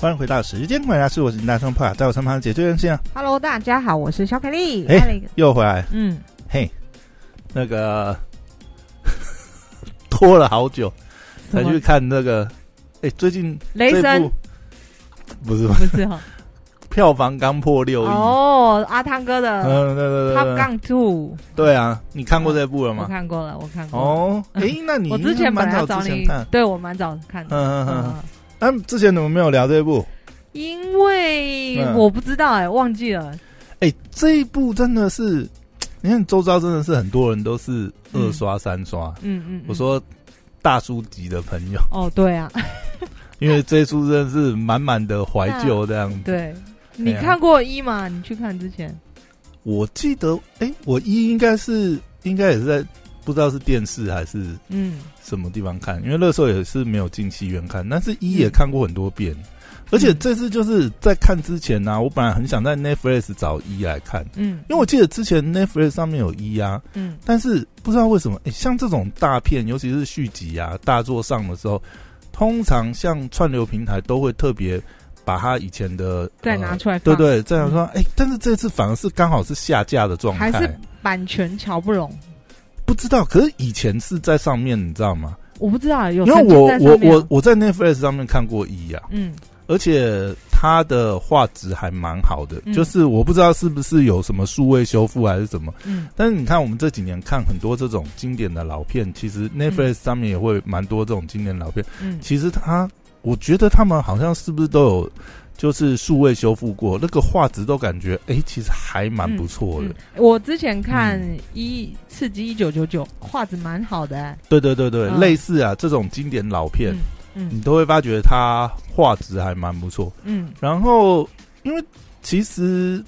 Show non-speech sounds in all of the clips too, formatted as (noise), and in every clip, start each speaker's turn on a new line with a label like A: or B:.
A: 欢迎回到时间管家是我是大声破在我身旁的解救人性啊
B: ，Hello，大家好，我是小凯丽。
A: 哎又回来，
B: 嗯，
A: 嘿，那个 (laughs) 拖了好久才去看那个，哎，最近这
B: 雷神？
A: 部不是
B: 不是。哈？
A: 票房刚破六亿，
B: 哦，阿汤哥的
A: 嗯，对对对
B: Top，Gun Two，
A: 对啊，你看过这部了
B: 我
A: 吗？
B: 看过了，我看过。
A: 哦，哎，那你
B: 我之前本
A: 蛮早
B: 找你
A: 之前看，，
B: 对我蛮早看的。
A: 嗯嗯。嗯
B: 嗯，
A: 之前怎么没有聊这一部？
B: 因为
A: 嗯
B: 我不知道哎，忘记了。
A: 哎，这一部真的是，(tsk) 你看周遭真的是很多人都是二刷三刷，
B: 嗯嗯，嗯
A: 我说大叔级的朋友，
B: 哦，对啊，(laughs)
A: 因为这一出真的是满满的怀旧这样子。
B: 对。你看过一吗？你去看之前，
A: 我记得，哎、我一应该是应该也是在不知道是电视还是
B: 嗯，
A: 什么地方看，因为那时候也是没有进戏院看，但是一也看过很多遍。而且这次就是在看之前呢、我本来很想在 Netflix 找一来看，
B: 嗯，
A: 因为我记得之前 Netflix 上面有一啊，
B: 嗯。
A: 但是不知道为什么，哎、像这种大片，尤其是续集啊、大作上的时候，通常像串流平台都会特别把它以前的
B: 再
A: 呃
B: 拿出来放，
A: 对对，这样说，哎、但是这次反而是刚好是下架的状态，
B: 还是版权瞧不拢。
A: 不知道。可是以前是在上面，你知道吗？
B: 我不知道有
A: 因为我我我我在 Netflix 上面看过一啊，
B: 嗯
A: 而且它的画质还蛮好的，
B: 嗯
A: 就是我不知道是不是有什么数位修复还是什么，
B: 嗯
A: 但是你看我们这几年看很多这种经典的老片，其实 Netflix 上面也会蛮多这种经典老片，
B: 嗯，
A: 其实它我觉得他们好像是不是都有。就是数位修复过，那个画质都感觉，哎、其实还蛮不错的。
B: 嗯我之前看
A: 嗯
B: 一刺激一九九九，画质蛮好的、欸。
A: 对对对对，
B: 嗯
A: 类似啊这种经典老片，
B: 嗯
A: 你都会发觉它画质还蛮不错。
B: 嗯
A: 然后，因为其实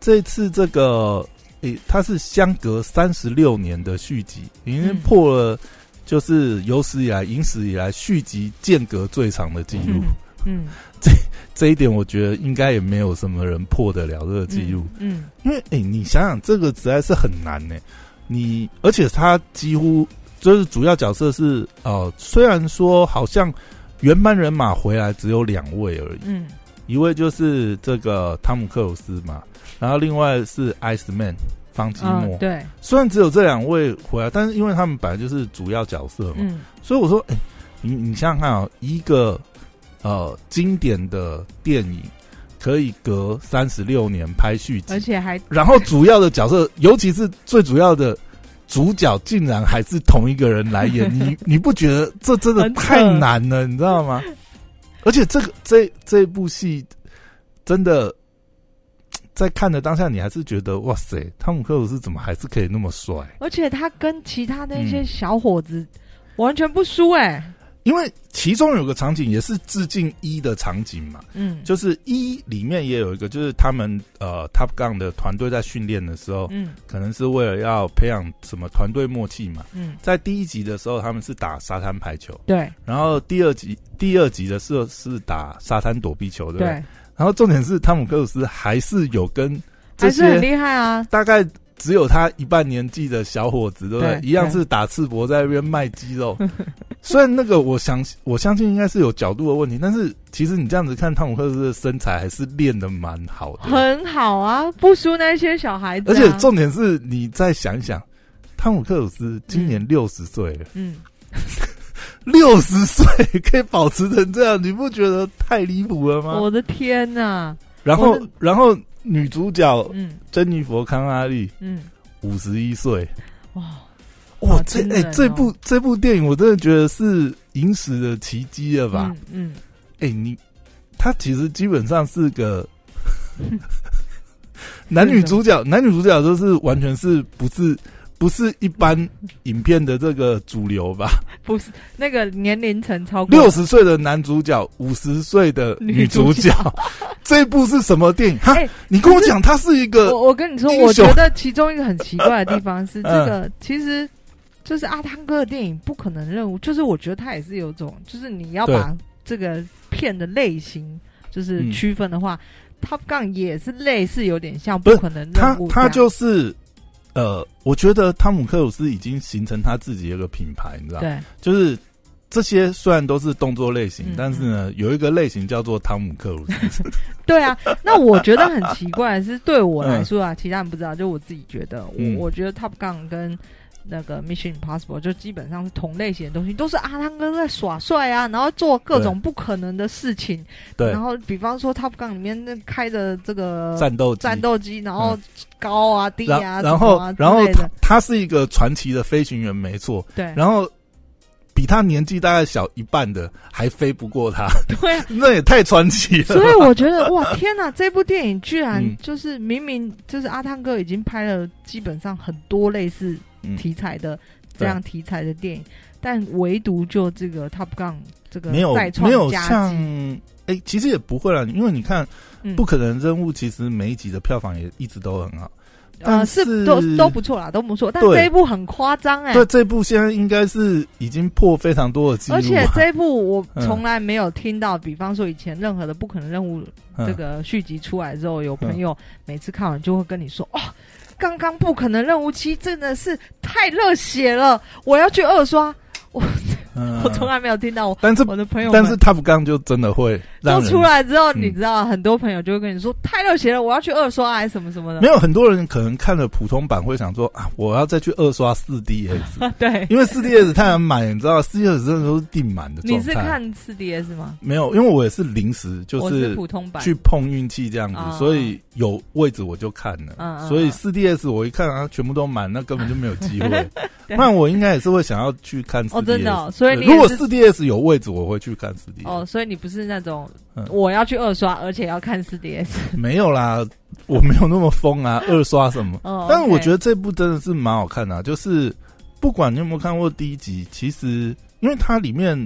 A: 这次这个，诶、它是相隔三十六年的续集，已经
B: 嗯
A: 破了就是有史以来、影史以来续集间隔最长的记录。
B: 嗯，(laughs)
A: 这这一点，我觉得应该也没有什么人破得了这个记录。
B: 嗯
A: 因为诶、你想想，这个实在是很难呢、你而且他几乎就是主要角色是呃，虽然说好像原班人马回来只有两位而已，
B: 嗯。
A: 一位就是这个汤姆克鲁斯嘛，然后另外是 Ice Man 方基
B: 嗯，
A: 莫。
B: 对，
A: 虽然只有这两位回来，但是因为他们本来就是主要角色嘛，
B: 嗯。
A: 所以我说，哎、你你想想看啊、一个呃经典的电影可以隔三十六年拍续集
B: 而，且还
A: 然后主要的角色，尤其是最主要的主角，竟然还是同一个人来演，(laughs) 你你不觉得这真的太难了？你知道吗？(laughs) 而且这个这这部戏真的在看的当下，你还是觉得哇塞，汤姆克鲁斯怎么还是可以那么帅？
B: 而且他跟其他那些
A: 嗯
B: 小伙子完全不输哎、
A: 因为其中有个场景也是致敬一的场景嘛，
B: 嗯，
A: 就是一里面也有一个，就是他们呃 Top Gun 的团队在训练的时候，
B: 嗯
A: 可能是为了要培养什么团队默契嘛。
B: 嗯，
A: 在第一集的时候，他们是打沙滩排球，
B: 对
A: 然后第二集第二集的时候是打沙滩躲避球，对不对？
B: 对，
A: 然后重点是汤姆克鲁斯还是有跟
B: 还是很厉害啊。
A: 大概只有他一半年纪的小伙子，对不对？
B: 对
A: 一样是打赤膊在那边卖鸡肉。(laughs) 虽然那个我相我相信应该是有角度的问题，但是其实你这样子看汤姆克鲁斯的身材还是练的蛮好的。
B: 很好啊，不输那些小孩子、啊。
A: 而且重点是你再想一想，汤姆克鲁斯今年六十岁了。
B: 嗯，(laughs)
A: 六十岁可以保持成这样，你不觉得太离谱了吗？
B: 我的天呐、
A: 然后，然后女主角
B: 嗯。
A: 珍妮佛·康拉利
B: 嗯，
A: 五十一岁，
B: 哇，
A: 哇，这哎、这部这部电影我真的觉得是影史的奇迹了吧？
B: 嗯
A: 哎、你他其实基本上是个 (laughs) 男女主角，男女主角都是完全是不是不是一般影片的这个主流吧？
B: 嗯，(laughs) 不是那个年龄层超过
A: 六十岁的男主角，五十岁的女主角，(laughs) 这部是什么电影？你跟我讲，它是一个
B: 我我跟你说，我觉得其中一个很奇怪的地方是，这 (laughs)
A: 嗯。
B: 个其实就是阿汤哥的电影不可能任务，就是我觉得他也是有种，就是你要把这个片的类型就是
A: 嗯。
B: 区分的话、t o p Gun 也是类似有点像
A: 不
B: 可能
A: 他
B: 任务这样，
A: 他就是呃，我觉得汤姆克鲁斯已经形成他自己一个品牌，你知道，
B: 对，
A: 就是这些虽然都是动作类型，
B: 嗯
A: 但是呢，有一个类型叫做汤姆克鲁斯。(laughs) (laughs)
B: 对啊，那我觉得很奇怪是，对我来说啊，其他人不知道，就我自己觉得，
A: 嗯。
B: 我我觉得 Top Gun 跟那个 Mission Impossible 就基本上是同类型的东西，都是阿汤哥在耍帅啊，然后做各种不可能的事情。
A: 对
B: 然，后比方说 Top Gun 里面那开的这个
A: 战斗机
B: 战斗机，然后高啊低啊，
A: 然然后
B: 啊
A: 然后他他是一个传奇的飞行员，没错。
B: 对
A: 然后比他年纪大概小一半的还飞不过他，
B: 对啊。(laughs)
A: 那也太传奇了。
B: 所以我觉得哇天哪，这部电影居然
A: 嗯
B: 就是明明就是阿汤哥已经拍了基本上很多类似
A: 嗯
B: 题材的、这样题材的电影，但唯独就这个 Top Gun 这个
A: 没有没有
B: 佳
A: 像
B: 绩，
A: 哎、其实也不会了，因为你看《
B: 嗯。
A: 不可能任务》，其实每一集的票房也一直都很好。
B: 呃
A: 但
B: 是都都不错啦，都不错。但
A: 对。
B: 这一部很夸张哎，
A: 对，这部现在应该是已经破非常多的记录啊，
B: 而且这一部我
A: 嗯
B: 从来没有听到，比方说以前任何的不可能任务
A: 嗯。
B: 这个续集出来之后，有朋友每次看完就会跟你说：“哦，刚刚不可能任务七真的是太热血了，我要去二刷我。
A: 嗯
B: 我从来没有听到我
A: 但是
B: 我的朋友
A: 但是 Top Gun 就真的会让
B: 都出来之后，
A: 嗯
B: 你知道很多朋友就会跟你说太热血了，我要去二刷还是什么什么的。
A: 没有很多人可能看了普通版会想说啊，我要再去二刷四 DS (laughs)
B: 对，
A: 因为四 DS 太难买，你知道四 DS 真的都是订满的状
B: 你是。看四 DS 吗？
A: 没有，因为我也是临时就
B: 是普通版。
A: 去碰运气这样子，
B: 哦
A: 所以有位置我就看了。所以
B: 嗯
A: 四 DS 我一看啊，全部都满，那根本就没有机会。(laughs)
B: 对
A: 不然我应该也是会想要去看四 DS。
B: 哦真的哦所以你
A: 如果四 DS 有位置，我会去看四 DS。
B: 哦，所以你不是那种
A: 嗯
B: 我要去二刷，而且要看四 DS。(laughs)
A: 没有啦，我没有那么疯啊，二刷什么。
B: 哦，
A: 但是我觉
B: 得
A: 得这部真的是蛮好看的、啊，就是不管你有没有看过第一集，其实因为它里面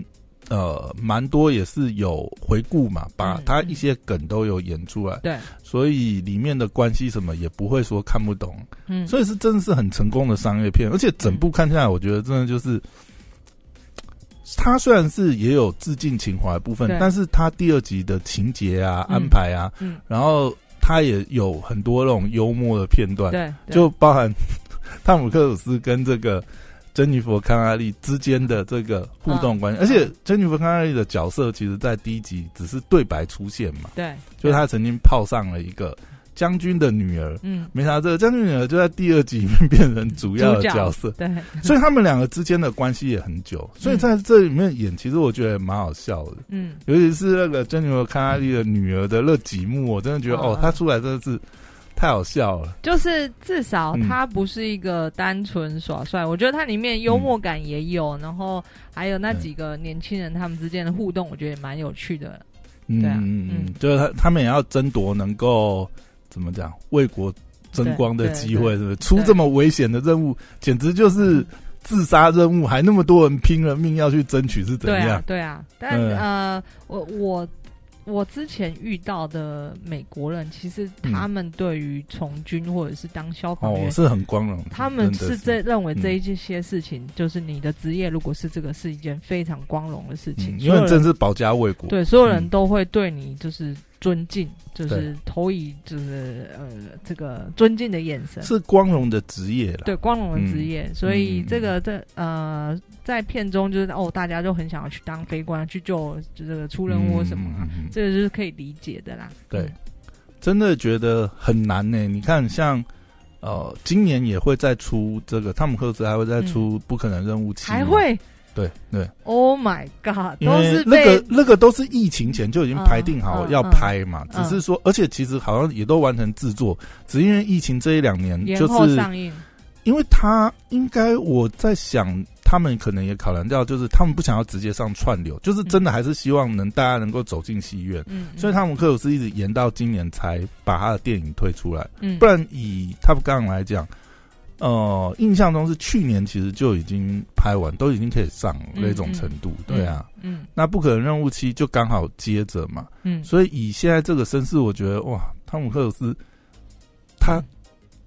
A: 呃蛮多也是有回顾嘛，把
B: 嗯
A: 它一些梗都有演出来，
B: 对，
A: 所以里面的关系什么也不会说看不懂，
B: 嗯，
A: 所以是真的是很成功的商业片，而且整部看下来，我觉得真的就是。它虽然是也有致敬情怀部分，但是他第二集的情节啊、
B: 嗯
A: 安排啊，
B: 嗯，
A: 然后他也有很多那种幽默的片段，
B: 对，对。
A: 就包含汤姆克鲁斯跟这个珍妮佛康纳利之间的这个互动关系，
B: 嗯
A: 而且珍妮佛康纳利的角色其实在第一集只是对白出现嘛，
B: 对，
A: 就是他曾经泡上了一个将军的女儿，
B: 嗯，
A: 没想到这个将军女儿就在第二集里面变成主要的
B: 主角
A: 角色，
B: 对，(laughs)
A: 所以他们两个之间的关系也很久，所以在这里面演，其实我觉得蛮好笑的。
B: 嗯，
A: 尤其是那个珍妮佛康纳利的女儿的那几幕，我真的觉得
B: 嗯
A: 哦，她出来真的是太好笑了。
B: 就是至少她不是一个单纯耍帅，我觉得它里面幽默感也有，然后还有那几个年轻人他们之间的互动，我觉得也蛮有趣的。
A: 嗯
B: 对啊
A: 嗯
B: 嗯
A: 嗯，就是他他们也要争夺能够怎么讲为国争光的机会，是不是？出这么危险的任务，简直就是自杀任务，还那么多人拼了命要去争取，是怎
B: 对啊
A: 样，？
B: 对啊，但、
A: 嗯。
B: 呃，我我我之前遇到的美国人，其实
A: 嗯
B: 他们对于从军或者是当消防员，
A: 哦，是很光荣的，
B: 他们是这认为
A: 嗯。
B: 这一些事情，就是你的职业如果是这个，是一件非常光荣的事情，
A: 嗯因为
B: 所有人
A: 真是保家卫国，
B: 对所有人
A: 嗯。
B: 都会对你就是尊敬，就是投以就是呃这个尊敬的眼神。
A: 是光荣的职业了。
B: 对光荣的职业，所以
A: 嗯
B: 这个这呃，在片中就是哦，大家都很想要去当飞官，去救就这个出任务什么啊，这个就是可以理解的啦。
A: 对。
B: 嗯，
A: 真的觉得很难呢。你看，像呃，今年也会再出这个汤姆克鲁斯还会再出《不可能任务七》，
B: 还会
A: 对对
B: ，，Oh my God，
A: 因
B: 都
A: 为那个那个都是疫情前就已经排定好要拍嘛，
B: 嗯
A: 只是说，而且其实好像也都完成制作，只因为疫情这一两年，
B: 延
A: 就是
B: 后上映。
A: 因为他应该我在想，他们可能也考量到，就是他们不想要直接上串流，就是真的还是希望能大家能够走进戏院。
B: 嗯，
A: 所以汤姆克鲁斯一直延到今年才把他的电影推出来，
B: 嗯，
A: 不然以 Top Gun 来讲，呃，印象中是去年其实就已经拍完，都已经可以上那种程度，对啊。
B: 嗯
A: 那不可能任务期就刚好接着嘛，
B: 嗯，
A: 所以以现在这个身世，我觉得哇，汤姆克鲁斯他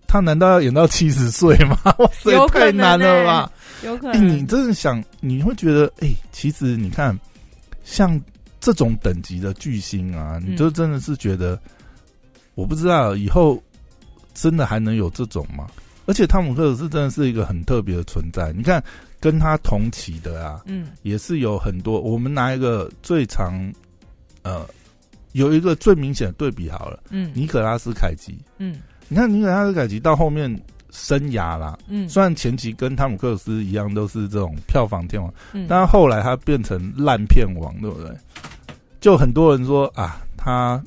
A: 他难道要演到七十岁吗？(laughs) 哇塞太难了吧！哎、
B: 有可能。
A: 你真的想，你会觉得，哎、其实你看，像这种等级的巨星啊，
B: 嗯
A: 你就真的是觉得，我不知道以后真的还能有这种吗？而且汤姆克鲁斯真的是一个很特别的存在。你看，跟他同期的啊，
B: 嗯
A: 也是有很多。我们拿一个最长，呃，有一个最明显的对比好了，
B: 嗯
A: 尼可拉斯凯奇。
B: 嗯
A: 你看尼可拉斯凯奇到后面生涯啦，
B: 嗯
A: 虽然前期跟汤姆克鲁斯一样都是这种票房天王，
B: 嗯，
A: 但后来他变成烂片王，对不对？就很多人说啊，他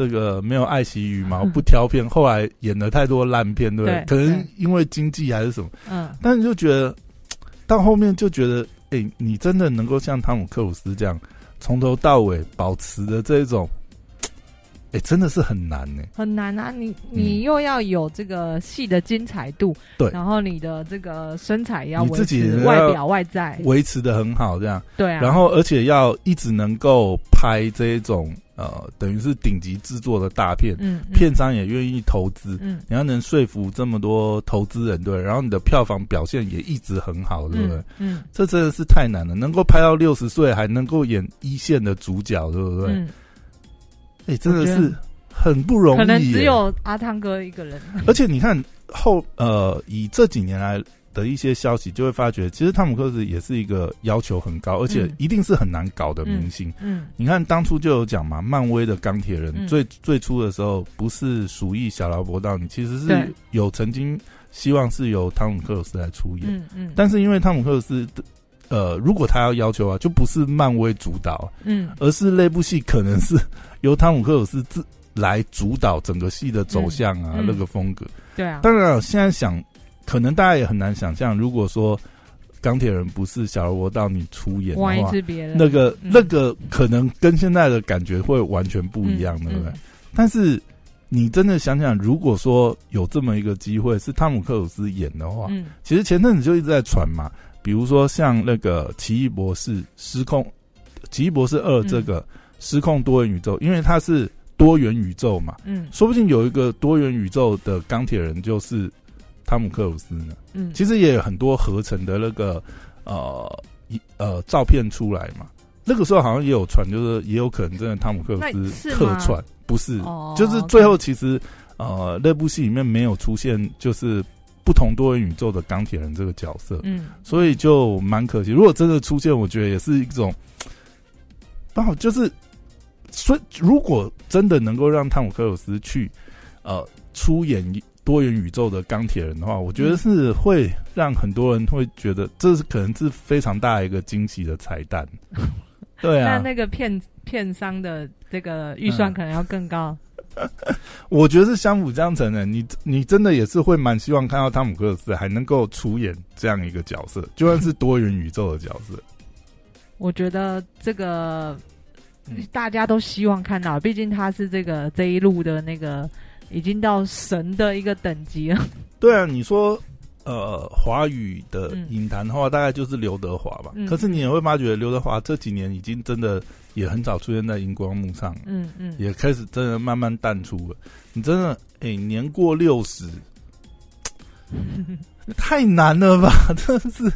A: 这个没有爱惜羽毛，不挑片，后来演了太多烂片，对不对？可能因为经济还是什么，
B: 嗯。
A: 但你就觉得到后面就觉得，哎、你真的能够像汤姆克鲁斯这样从头到尾保持的这种，哎、真的是很难呢、
B: 很难啊！你你又要有这个戏的精彩度，
A: 对。
B: 然后你的这个身材要维
A: 你自己
B: 外表外在，
A: 维持的很好，这样，
B: 对啊，
A: 然后而且要一直能够拍这一种呃，等于是顶级制作的大片，
B: 嗯，嗯
A: 片商也愿意投资，
B: 嗯
A: 你要能说服这么多投资人，对，然后你的票房表现也一直很好，对不对？
B: 嗯嗯
A: 这真的是太难了，能够拍到六十岁还能够演一线的主角，对不对？
B: 嗯，
A: 哎、真的是很不容易。
B: 可能只有阿汤哥一个人，
A: 而且你看后呃，以这几年来的一些消息，就会发觉，其实汤姆克鲁斯也是一个要求很高，而且
B: 嗯。
A: 一定是很难搞的明星。
B: 嗯
A: 你看当初就有讲嘛，漫威的钢铁人、
B: 嗯。
A: 最最初的时候不是鼠疫小劳勃道尼，其实是有曾经希望是由汤姆克鲁斯来出演，
B: 嗯嗯，
A: 但是因为汤姆克鲁斯的呃，如果他要要求啊，就不是漫威主导，
B: 嗯。
A: 而是那部戏可能是由汤姆克鲁斯自来主导整个戏的走向啊，那个风格。
B: 对啊，
A: 当然了，现在想，可能大家也很难想象，如果说钢铁人不是小罗伯到你出演的话，那个、
B: 嗯。
A: 那个可能跟现在的感觉会完全不一样，
B: 嗯。
A: 对不对？
B: 嗯
A: 但是你真的想想，如果说有这么一个机会是汤姆克鲁斯演的话，
B: 嗯。
A: 其实前阵子就一直在传嘛，比如说像那个奇异博士失控，奇异博士二这个失控多元宇宙，因为它是多元宇宙嘛，
B: 嗯。
A: 说不定有一个多元宇宙的钢铁人就是汤姆克鲁斯呢。
B: 嗯，
A: 其实也有很多合成的那个呃一呃照片出来嘛。那个时候好像也有传，就是也有可能真的汤姆克鲁斯客串，不是，
B: 哦
A: 就是最后其实呃那部戏里面没有出现就是不同多元宇宙的钢铁人这个角色，
B: 嗯
A: 所以就蛮可惜。如果真的出现，我觉得也是一种，刚好就是，所以如果真的能够让汤姆克鲁斯去呃出演多元宇宙的钢铁人的话，我觉得是会让很多人会觉得这是可能是非常大一个惊喜的彩蛋。(laughs) 对啊，
B: 那那个片片商的这个预算
A: 嗯
B: 可能要更高，(laughs)
A: 我觉得是相辅相成的。你你真的也是会蛮希望看到汤姆克鲁斯还能够出演这样一个角色，就算是多元宇宙的角色。(laughs)
B: 我觉得这个
A: 嗯
B: 大家都希望看到，毕竟他是这个这一路的那个已经到神的一个等级了。
A: 对啊，你说呃华语的
B: 嗯
A: 影坛的话，大概就是刘德华吧。
B: 嗯
A: 可是你也会发觉，刘德华这几年已经真的也很少出现在荧光幕上了，
B: 嗯嗯，
A: 也开始真的慢慢淡出了。你真的哎、年过六十，(tsk) 太难了吧？(laughs) 真的是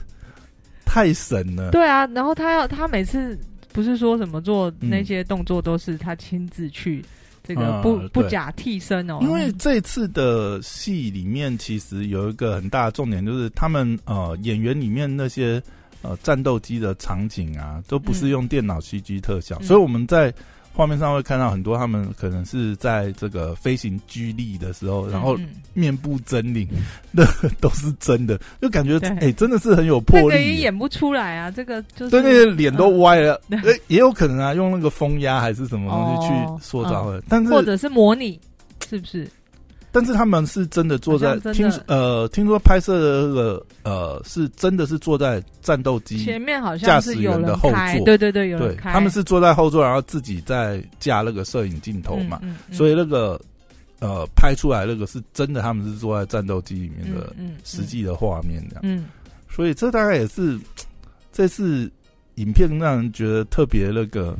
A: 太神了。
B: 对啊，然后他要他每次不是说什么做
A: 嗯
B: 那些动作都是他亲自去。这个
A: 啊
B: 不、不假替身哦，
A: 因为这次的戏里面，其实有一个很大的重点，就是他们呃演员里面那些呃战斗机的场景啊，都不是
B: 嗯。
A: 用电脑 CG 特效，
B: 嗯。
A: 所以我们在画面上会看到很多他们可能是在这个飞行居力的时候，然后
B: 嗯
A: 面部狰狞，那个都是真的，就感觉
B: 对。
A: 哎、真的是很有魄力。
B: 演不出来啊，这个就是
A: 对，那个脸都歪了，也有可能啊，用那个风压还是什么东西
B: 哦
A: 去塑造的，但是
B: 或者是模拟，是不是？
A: 但是他们是真的坐在听说呃听说拍摄的那个呃是真的是坐在战斗机
B: 前面好
A: 驾
B: 像是有
A: 驶员的后，座。
B: 对对对，有
A: 对
B: 人开，
A: 他们是坐在后座，然后自己在架那个摄影镜头嘛，
B: 嗯，嗯
A: 所以那个呃拍出来那个是真的，他们是坐在战斗机里面的实际的画面这样，
B: 嗯。
A: 所以这大概也是这次影片让人觉得特别那个。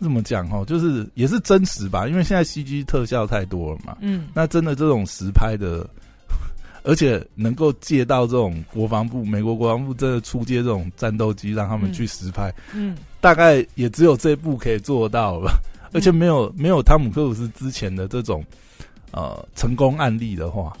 A: 怎么讲哦？就是也是真实吧，因为现在 CG 特效太多了嘛。
B: 嗯
A: 那真的这种实拍的，(laughs) 而且能够借到这种国防部、美国国防部真的出借这种战斗机，让他们
B: 嗯
A: 去实拍，
B: 嗯
A: 大概也只有这部可以做到了吧。而且没有没有汤姆克鲁斯之前的这种呃成功案例的话，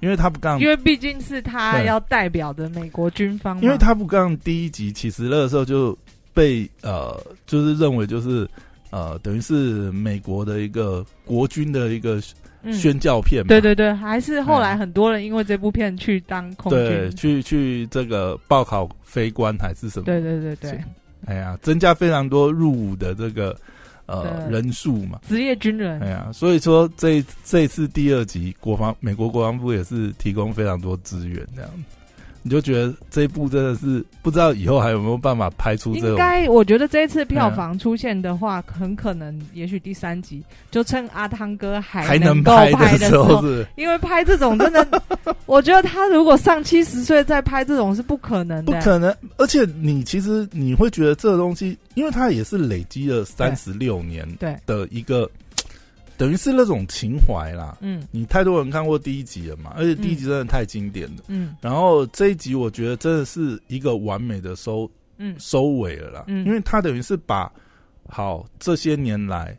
A: 因为他不杠
B: 因，为毕竟是他要代表的美国军方，
A: 因为他不杠第一集，其实那个时候就被呃，就是认为就是呃，等于是美国的一个国军的一个
B: 嗯。
A: 宣教片嘛，
B: 对对对，还是后来很多人因为这部片去当空
A: 对，
B: 军，
A: 去去这个报考飞官还是什么？
B: 对对对对，
A: 哎呀，增加非常多入伍的这个呃人数嘛。
B: 职业军人。
A: 哎，呀，所以说这这次第二集，国防美国国防部也是提供非常多资源，这样你就觉得这一部真的是不知道以后还有没有办法拍出这
B: 应该我觉得这一次票
A: 嗯
B: 房出现的话，很可能也许第三集就趁阿汤哥还
A: 还
B: 能够
A: 拍的时候，是
B: 因为拍这种真的，(laughs) 我觉得他如果上七十岁再拍这种是不可能的。
A: 不可能。而且你其实你会觉得这个东西，因为它也是累积了三十六年
B: 对，
A: 的一个，等于是那种情怀啦。
B: 嗯。
A: 你太多人看过第一集了嘛，而且第一集真的太经典了。
B: 嗯。
A: 然后这一集我觉得真的是一个完美的收
B: 嗯。
A: 收尾了啦，
B: 嗯。
A: 因为他等于是把好这些年来，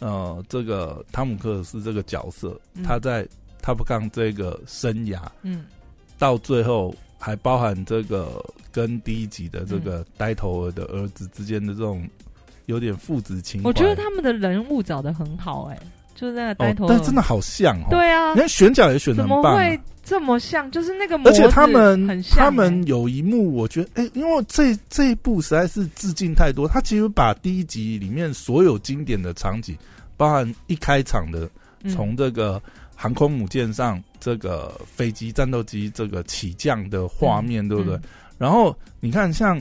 A: 呃，这个汤姆克斯这个角色，
B: 嗯。
A: 他在 Top Gun 这个生涯
B: 嗯。
A: 到最后，还包含这个跟第一集的这
B: 嗯。
A: 个呆头儿的儿子之间的这种有点父子情怀，
B: 我觉得他们的人物找的很好，哎，就是那个呆
A: 哦
B: 头，，
A: 但真的好像哦，
B: 对啊。
A: 你，看选角也选的
B: 怎
A: 很棒。啊、
B: 么会这么像？就是那个模
A: 而且他们
B: 很像
A: 他们
B: 哎。
A: 有一幕，我觉得，哎、因为这这一部实在是致敬太多，他其实把第一集里面所有经典的场景，包含一开场的
B: 嗯。
A: 从这个航空母舰上这个飞机战斗机这个起降的画面，对不对？
B: 嗯。
A: 然后你看，像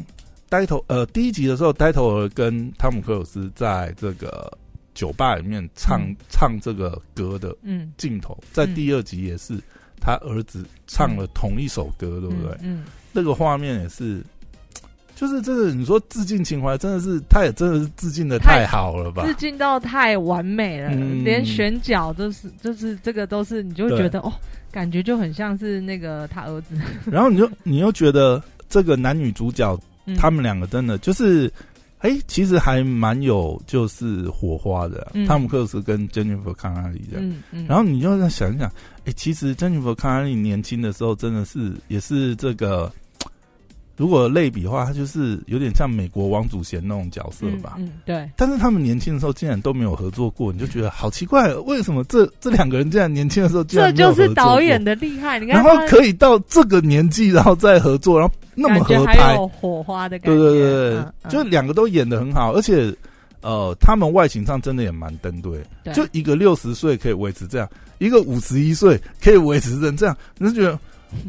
A: 呆头呃第一集的时候，呆头儿跟汤姆克鲁斯在这个酒吧里面唱、
B: 嗯
A: 唱这个歌的
B: 嗯，
A: 镜头，在第二集也是他儿子唱了同一首歌，对不对？
B: 嗯？嗯，
A: 那个画面也是，就是真的，你说致敬情怀，真的是，他也真的是致敬的太好了吧
B: 致？敬到太完美了，
A: 嗯
B: 连选角都是，就是这个都是，你就会觉得哦，感觉就很像是那个他儿子，
A: 然后你就你又觉得这个男女主角
B: 嗯。
A: 他们两个真的就是，哎、其实还蛮有就是火花的啊、
B: 嗯。
A: 汤姆克鲁斯跟珍妮弗康纳利这样。
B: 嗯嗯，
A: 然后你就在想一想，哎、其实珍妮弗康纳利年轻的时候真的是也是这个，如果类比的话，他就是有点像美国王祖贤那种角色吧。
B: 嗯，嗯对，
A: 但是他们年轻的时候竟然都没有合作过，你就觉得好奇怪，为什么这这两个人竟然年轻的时候竟
B: 这
A: 然没有合作过？
B: 就是导演，的厉害，你看
A: 然后可以到这个年纪然后再合作，然后那么合拍，
B: 还有火花的感觉，
A: 对对对，
B: 嗯嗯。
A: 就两个都演的很好，而且呃，他们外形上真的也蛮登对，
B: 对。
A: 就一个六十岁可以维持这样，一个五十一岁可以维持成这样，你就觉得 (laughs)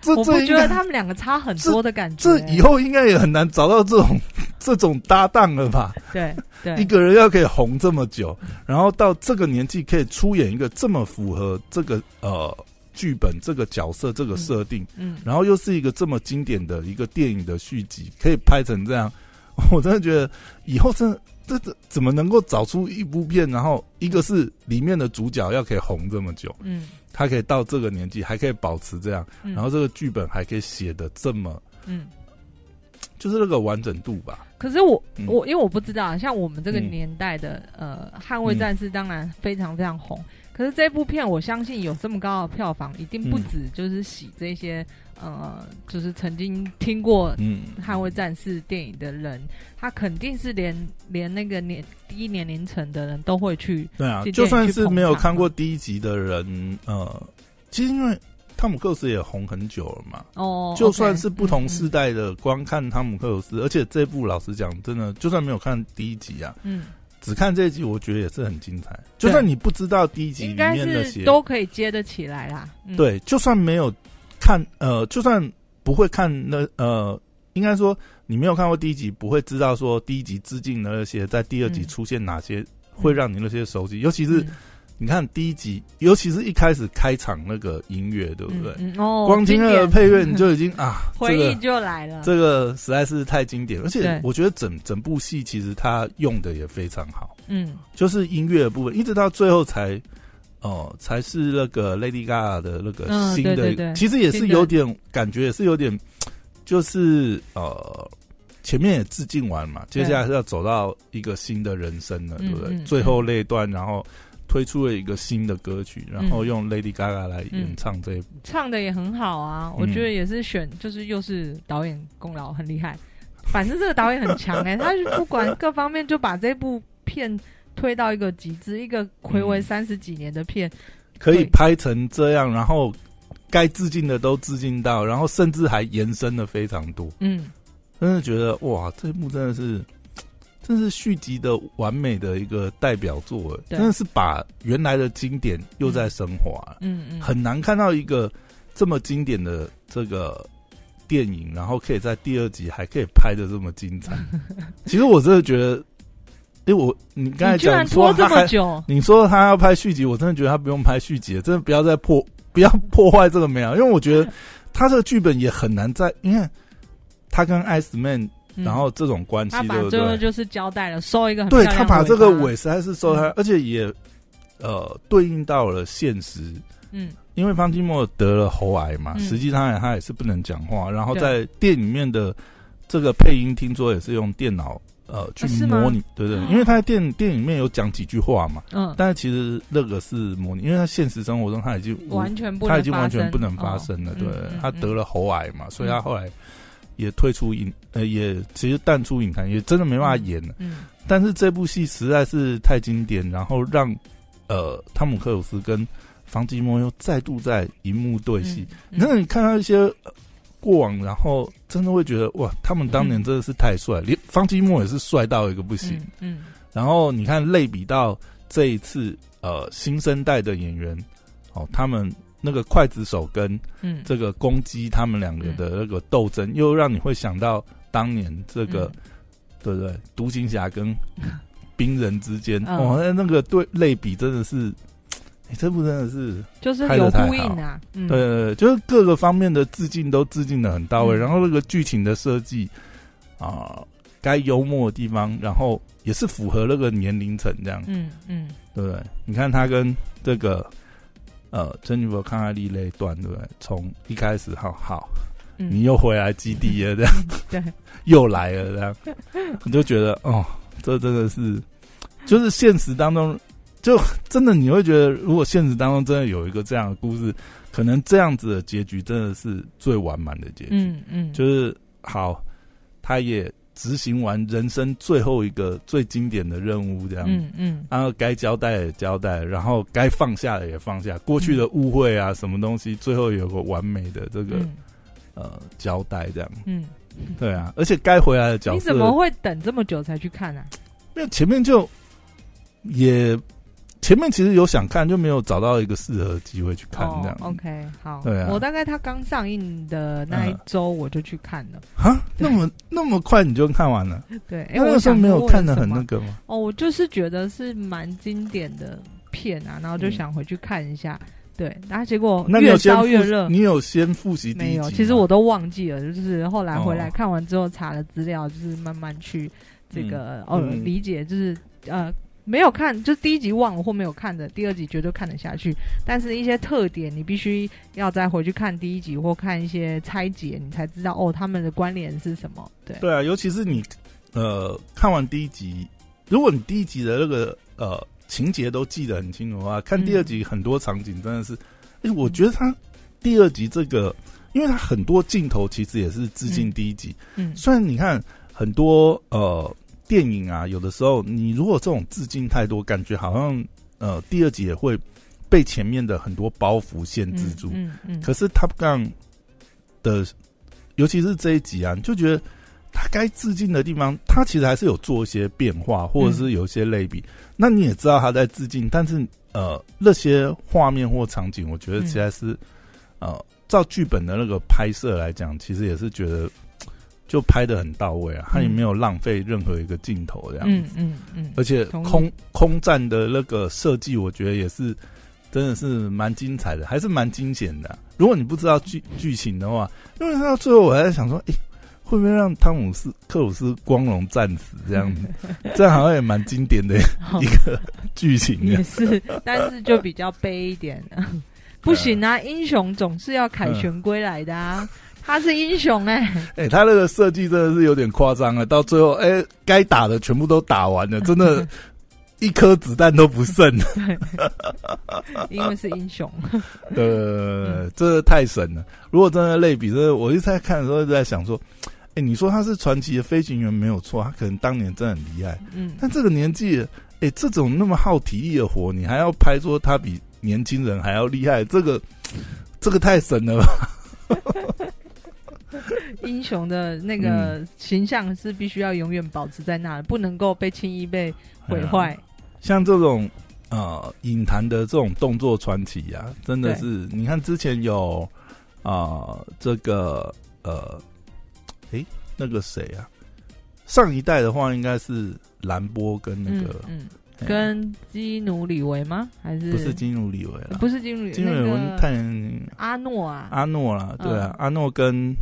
A: 这
B: 我不
A: 这我
B: 觉得他们两个差很多的感觉，
A: 这以后应该也很难找到这种 (laughs) 这种搭档了吧？
B: 对对。
A: 一个人要可以红这么久，然后到这个年纪可以出演一个这么符合这个呃剧本、这个角色、这个设定，
B: 嗯，
A: 然后又是一个这么经典的一个电影的续集，可以拍成这样，(laughs) 我真的觉得以后真的这这怎么能够找出一部片，然后一个是里面的主角要可以红这么久，
B: 嗯。
A: 他可以到这个年纪还可以保持这样，
B: 嗯，
A: 然后这个剧本还可以写的这么，
B: 嗯。
A: 就是那个完整度吧。
B: 可是我
A: 嗯。
B: 我因为我不知道，像我们这个
A: 嗯。
B: 年代的、呃《捍卫战士》当然非常非常红，可是这部片我相信有这么高的票房，一定不
A: 嗯。
B: 止就是洗这些呃，就是曾经听过
A: 嗯，《
B: 捍卫战士》电影的人，他肯定是连连那个年低年龄层的人都会去，
A: 对啊，就算是没有看过第一集的人，呃，其实因为汤姆克鲁斯也红很久了嘛，
B: 哦，
A: 就算是不同
B: 嗯
A: 世代的，光看汤姆克鲁斯，而且这部老实讲，真的就算没有看第一集啊，
B: 嗯，
A: 只看这一集，我觉得也是很精彩。就算你不知道第一集里
B: 应该
A: 面那些，
B: 都可以接得起来啦。嗯、，
A: 对，就算没有看，呃，就算不会看那呃，应该说你没有看过第一集，不会知道说第一集致敬的那些，在第二集
B: 嗯
A: 出现哪些，会让你那些熟悉，尤其是。
B: 嗯
A: 你看第一集，尤其是一开始开场那个音乐，对不对？
B: 嗯嗯哦，
A: 光听那个配乐，你就已经啊，
B: 回忆就来了。
A: 这个实在是太经典，而且我觉得整整部戏其实它用的也非常好，
B: 嗯
A: 就是音乐的部分，一直到最后才哦、才是那个 Lady Gaga 的那个
B: 嗯
A: 新的，
B: 对对对
A: 其实也是有点感觉，也是有点，就是呃。前面也致敬完嘛，接下来是要走到一个新的人生了，对不对？最后那一段，然后推出了一个新的歌曲，然后用 Lady Gaga 来演唱这一部，
B: 唱的也很好啊，我觉得也是选，就是又是导演功劳很厉害。反正这个导演很强哎，(laughs) 他是不管各方面就把这部片推到一个极致，一个暌违三十几年的片
A: 可以拍成这样，然后该致敬的都致敬到，然后甚至还延伸的非常多。嗯，真的觉得哇，这一部真的是。这是续集的完美的一个代表作，真的是把原来的经典又在升华。嗯嗯，很难看到一个这么经典的这个电影，然后可以在第二集还可以拍的这么精彩。(laughs) 其实我真的觉得，哎，我你刚才讲说
B: 这么久，
A: 你说他要拍续集，我真的觉得他不用拍续集，真的不要再破，不要破坏这个美好，因为我觉得他这个剧本也很难在，你看他跟艾斯曼。然后这种关系，
B: 最后就是交代了，收一个很
A: 对他把这个尾实在是收他，而且也呃对应到了现实。嗯，因为方金墨得了喉癌嘛，实际上他也是不能讲话。然后在店里面的这个配音听说也是用电脑呃去模拟，对对，因为他在电电影里面有讲几句话嘛，嗯，但是其实那个是模拟，因为他现实生活中他已经
B: 完全不
A: 他已经完全不能发生了，对他得了喉癌嘛，所以他后来。也退出影，呃，也其实淡出影坛，也真的没办法演了。嗯，但是这部戏实在是太经典，然后让呃汤姆克鲁斯跟方季莫又再度在荧幕对戏。那你看到一些过往，然后真的会觉得哇，他们当年真的是太帅，连方季莫也是帅到一个不行。嗯，然后你看类比到这一次，呃，新生代的演员，哦，他们。那个刽子手跟这个公鸡他们两个的那个斗争，又让你会想到当年这个，对不对？独行侠跟冰人之间，哦，那那个对类比真的是，这部真的是
B: 就是有呼应啊，
A: 对对，就是各个方面的致敬都致敬的很到位，然后那个剧情的设计啊，该幽默的地方，然后也是符合那个年龄层这样，嗯嗯，对不对？你看他跟这个。呃，珍妮佛·康纳利那一段，对不对？从一开始，好好，你又回来基地了，这样，
B: 对，
A: 又来了，这样，你就觉得，哦，这真的是，就是现实当中，就真的你会觉得，如果现实当中真的有一个这样的故事，可能这样子的结局真的是最完满的结局。嗯嗯，就是好，他也。执行完人生最后一个最经典的任务，这样，嗯嗯，然后该交代的交代，然后该放下的也放下，过去的误会啊，什么东西，最后有个完美的这个呃交代，这样，嗯，对啊，而且该回来的角
B: 色，你怎么会等这么久才去看呢？
A: 因为前面就也。前面其实有想看，就没有找到一个适合的机会去看这样。
B: OK，好，
A: 对啊，
B: 我大概他刚上映的那一周我就去看了。
A: 啊，那么那么快你就看完了？
B: 对，因为我
A: 没有看的很那个吗？
B: 哦，我就是觉得是蛮经典的片啊，然后就想回去看一下。对，然后结果越烧越热。
A: 你有先复习？
B: 没有，其实我都忘记了。就是后来回来看完之后查了资料，就是慢慢去这个哦理解，就是呃。没有看，就第一集忘了或没有看的，第二集绝对看得下去。但是，一些特点你必须要再回去看第一集或看一些拆解，你才知道哦，他们的关联是什么。对
A: 对啊，尤其是你呃看完第一集，如果你第一集的那个呃情节都记得很清楚的话，看第二集很多场景真的是，哎，我觉得他第二集这个，因为他很多镜头其实也是致敬第一集。嗯，虽然你看很多呃。电影啊，有的时候你如果这种致敬太多，感觉好像呃第二集也会被前面的很多包袱限制住。嗯嗯。可是 Top Gun 的，尤其是这一集啊，你就觉得他该致敬的地方，他其实还是有做一些变化，或者是有一些类比。那你也知道他在致敬，但是呃那些画面或场景，我觉得其实是呃照剧本的那个拍摄来讲，其实也是觉得。就拍的很到位啊，他也没有浪费任何一个镜头这样子，嗯嗯嗯，而且空空战的那个设计，我觉得也是真的是蛮精彩的，还是蛮惊险的。如果你不知道剧剧情的话，因为到最后我还在想说，哎，会不会让汤姆斯克鲁斯光荣战死这样子？(laughs) 这样好像也蛮经典的一个剧情。
B: 也是，但是就比较悲一点。(laughs) (laughs) 不行啊，英雄总是要凯旋归来的啊。他是英雄哎，
A: 哎，他那个设计真的是有点夸张了。到最后，哎，该打的全部都打完了，(laughs) 真的一颗子弹都不剩。(laughs)
B: 因为是英雄。(laughs)
A: 呃，这太神了。如果真的类比，这我一直在看的时候，一直在想说，哎，你说他是传奇的飞行员没有错，他可能当年真的很厉害。嗯，但这个年纪，哎，这种那么耗体力的活，你还要拍说他比年轻人还要厉害，这个，这个太神了吧？
B: 英雄的那个形象是必须要永远保持在那，不能够被轻易被毁坏。
A: 像这种呃，影坛的这种动作传奇啊，真的是你看之前有啊，这个呃，诶，那个谁啊？上一代的话应该是兰波跟那个
B: 嗯，跟基努里维吗？还是
A: 不是基努里维了？
B: 不是基努里，
A: 基努里维太
B: 阿诺啊，
A: 阿诺啦，对啊，阿诺跟。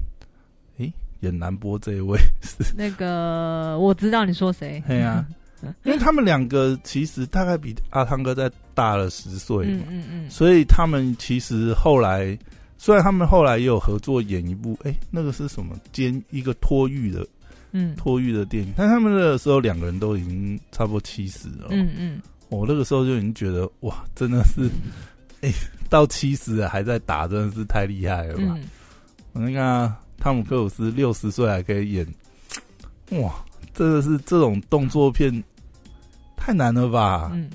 A: 演南波这一位是 (laughs)
B: 那个，我知道你说谁？
A: 对啊，(laughs) 因为他们两个其实大概比阿汤哥再大了十岁嘛，嗯嗯，所以他们其实后来，虽然他们后来也有合作演一部，哎，那个是什么？兼一个托育的，嗯，托育的电影，但他们那个时候两个人都已经差不多七十了，嗯嗯，我那个时候就已经觉得哇，真的是，哎，到七十还在打，真的是太厉害了吧？你看。汤姆克鲁斯六十岁还可以演，哇，真的是这种动作片太难了吧？嗯，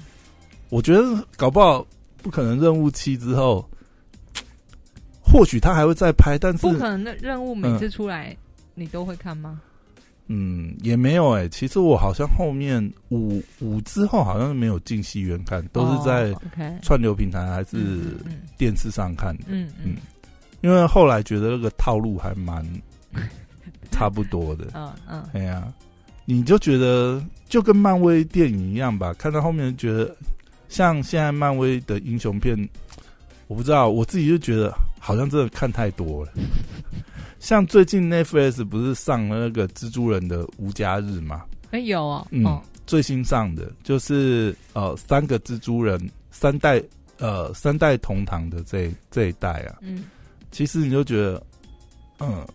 A: 我觉得搞不好不可能。任务七之后，或许他还会再拍，但是
B: 不可能的任务每次出来你都会看吗？
A: 嗯，也没有哎。其实我好像后面五五之后好像没有进戏院看，都是在串流平台还是电视上看的。嗯嗯。因为后来觉得那个套路还蛮 (laughs) 差不多的，嗯嗯，哎呀，你就觉得就跟漫威电影一样吧，看到后面觉得像现在漫威的英雄片，我不知道我自己就觉得好像真的看太多了。(laughs) 像最近 Netflix 不是上了那个蜘蛛人的无家日吗？
B: 哎，有哦，嗯，
A: 最新上的就是呃三个蜘蛛人三代呃三代同堂的这这一代啊，嗯。其实你就觉得，嗯，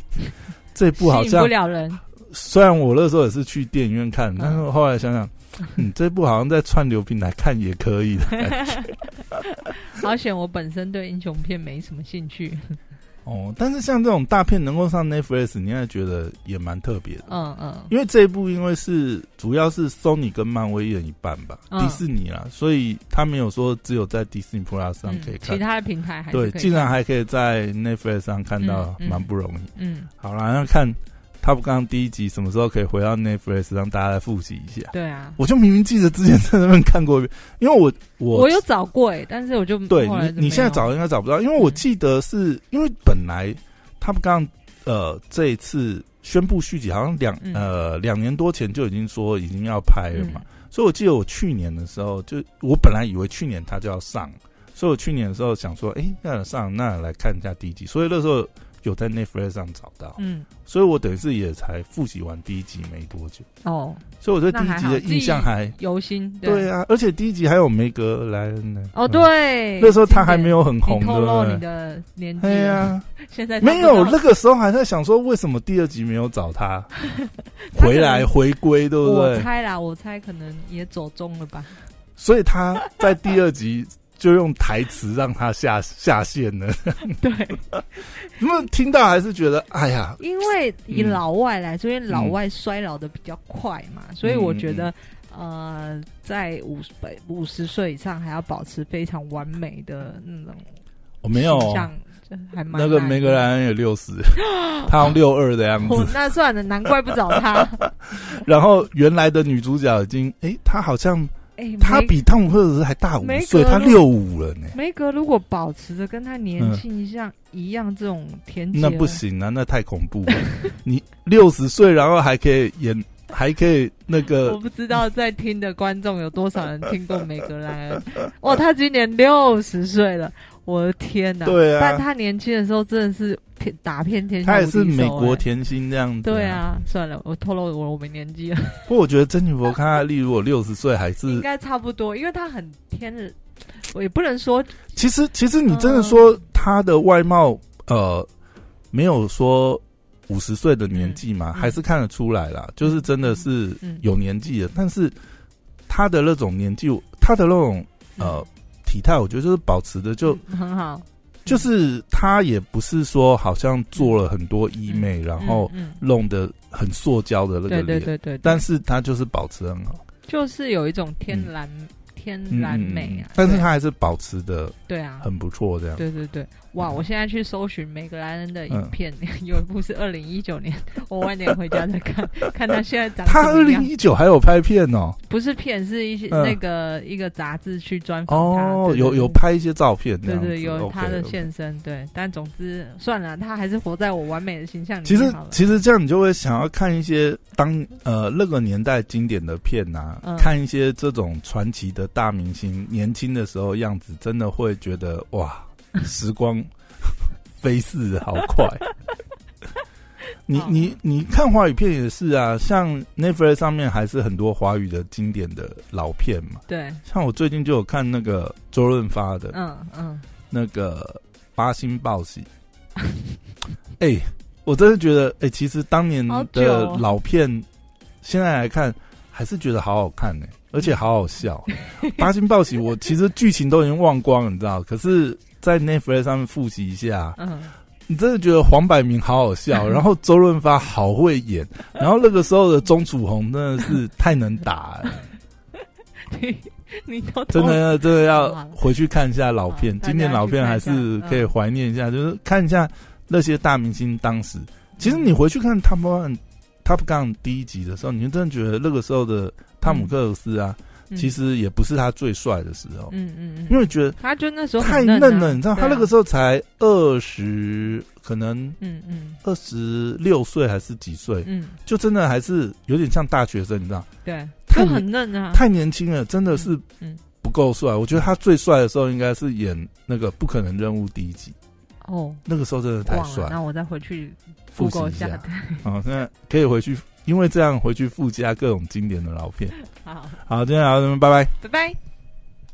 A: (laughs) 这部好像
B: 不了人。
A: 虽然我那时候也是去电影院看，但是后来想想，嗯，这部好像在串流平台看也可以的。
B: 好险，我本身对英雄片没什么兴趣。
A: 哦，但是像这种大片能够上 Netflix，你还觉得也蛮特别的。嗯嗯，因为这一部因为是主要是 Sony 跟漫威一人一半吧，迪士尼啦，所以他没有说只有在迪士尼 Plus 上可以看，
B: 其他的平台还
A: 对，竟然还可以在 Netflix 上看到，蛮不容易。嗯，好啦，那看。他不刚第一集什么时候可以回到 Netflix 让大家来复习一下？
B: 对啊，
A: 我就明明记得之前在那边看过，因为我我
B: 我有找过哎，但是我就
A: 对你你现在找应该找不到，因为我记得是因为本来他们刚呃这一次宣布续集，好像两呃两年多前就已经说已经要拍了嘛，所以我记得我去年的时候就我本来以为去年他就要上，所以我去年的时候想说，哎，那上那来看一下第一集，所以那时候。有在 Netflix 上找到，嗯，所以我等于是也才复习完第一集没多久哦，所以我对第一集的印象还
B: 犹新。
A: 对啊，而且第一集还有梅格莱恩呢。
B: 哦，对，
A: 那时候他还没有很红，
B: 透露你的年纪。对
A: 啊，
B: 现在
A: 没有那个时候还在想说，为什么第二集没有找他 (laughs) 回来回归，对不对？
B: 我猜啦，我猜可能也走中了吧。
A: 所以他在第二集。就用台词让他下下线了。(laughs)
B: 对，
A: 因为听到还是觉得，哎呀，
B: 因为以老外来说，因为老外衰老的比较快嘛，所以我觉得，呃，在五百五十岁以上还要保持非常完美的那种，
A: 我没有
B: 像还蛮
A: 那个梅格兰也六十，(laughs) 他用六二的样子，
B: 那算了，难怪不找他。(laughs)
A: 然后原来的女主角已经，哎，她好像。他比汤姆克鲁斯还大五岁，他六五了呢。
B: 梅格如果保持着跟他年轻像一样这种甜，
A: 那不行啊，那太恐怖了。你六十岁，然后还可以演，还可以那个。
B: 我不知道在听的观众有多少人听过梅格莱恩。哇，(laughs) 他今年六十岁了，我的天哪！
A: 对啊，
B: 但他年轻的时候真的是。打遍天
A: 下，他也是美国甜心这样子。
B: 对啊，算了，我透露我我没年纪了。
A: 不过我觉得曾庆佛看他，例如我六十岁还是
B: 应该差不多，因为他很天的，我也不能说。
A: 其实，其实你真的说他的外貌，呃，没有说五十岁的年纪嘛，还是看得出来啦，就是真的是有年纪的，但是。他的那种年纪，他的那种呃体态，我觉得就是保持的就
B: 很好。
A: 就是他也不是说好像做了很多医美，然后弄得很塑胶的那个脸，
B: 对对对，
A: 但是他就是保持很好，
B: 就是有一种天然。天然美啊，
A: 但是他还是保持的，
B: 对啊，
A: 很不错这样。
B: 对对对，哇！我现在去搜寻每个男人的影片，(laughs) 有一部是二零一九年，我晚点回家再看，看他现在长。
A: 他二零一九还有拍片哦？
B: 不是片，是一些那个一个杂志去专访
A: 哦，有有拍一些照片，
B: 对对，有他的现身，对。但总之算了，他还是活在我完美的形象里。
A: 其实其实这样你就会想要看一些当呃那个年代经典的片呐，看一些这种传奇的。大明星年轻的时候样子，真的会觉得哇，(laughs) 时光飞逝好快。(laughs) 你你你看华语片也是啊，像 Netflix 上面还是很多华语的经典的老片嘛。
B: 对，
A: 像我最近就有看那个周润发的，
B: 嗯嗯，
A: 那个八星报喜。(laughs) 哎，我真的觉得，哎，其实当年的老片，现在来看还是觉得好好看呢。而且好好笑，《八星报喜》我其实剧情都已经忘光了，你知道？可是，在 Netflix 上面复习一下，嗯，你真的觉得黄百鸣好好笑，(laughs) 然后周润发好会演，然后那个时候的钟楚红真的是太能打了。(laughs)
B: 你你
A: 真的真的要回去看一下老片，经典老片还是可以怀念一下，就是看一下那些大明星当时。其实你回去看《Top One》《Top Gun》第一集的时候，你就真的觉得那个时候的。汤姆克鲁斯啊，其实也不是他最帅的时候，
B: 嗯嗯嗯，
A: 因为觉得
B: 他就那时候
A: 太嫩了，你知道，他那个时候才二十，可能
B: 嗯嗯。
A: 二十六岁还是几岁，
B: 嗯，
A: 就真的还是有点像大学生，你知道？
B: 对，他很嫩啊，
A: 太年轻了，真的是嗯。不够帅。我觉得他最帅的时候应该是演那个《不可能任务》第一集，
B: 哦，
A: 那个时候真的太帅。
B: 那我再回去
A: 复习一下，好，(laughs) 现在可以回去。因为这样回去附加各种经典的老片。
B: 好，
A: 好，今天聊到这边，拜拜，
B: 拜拜。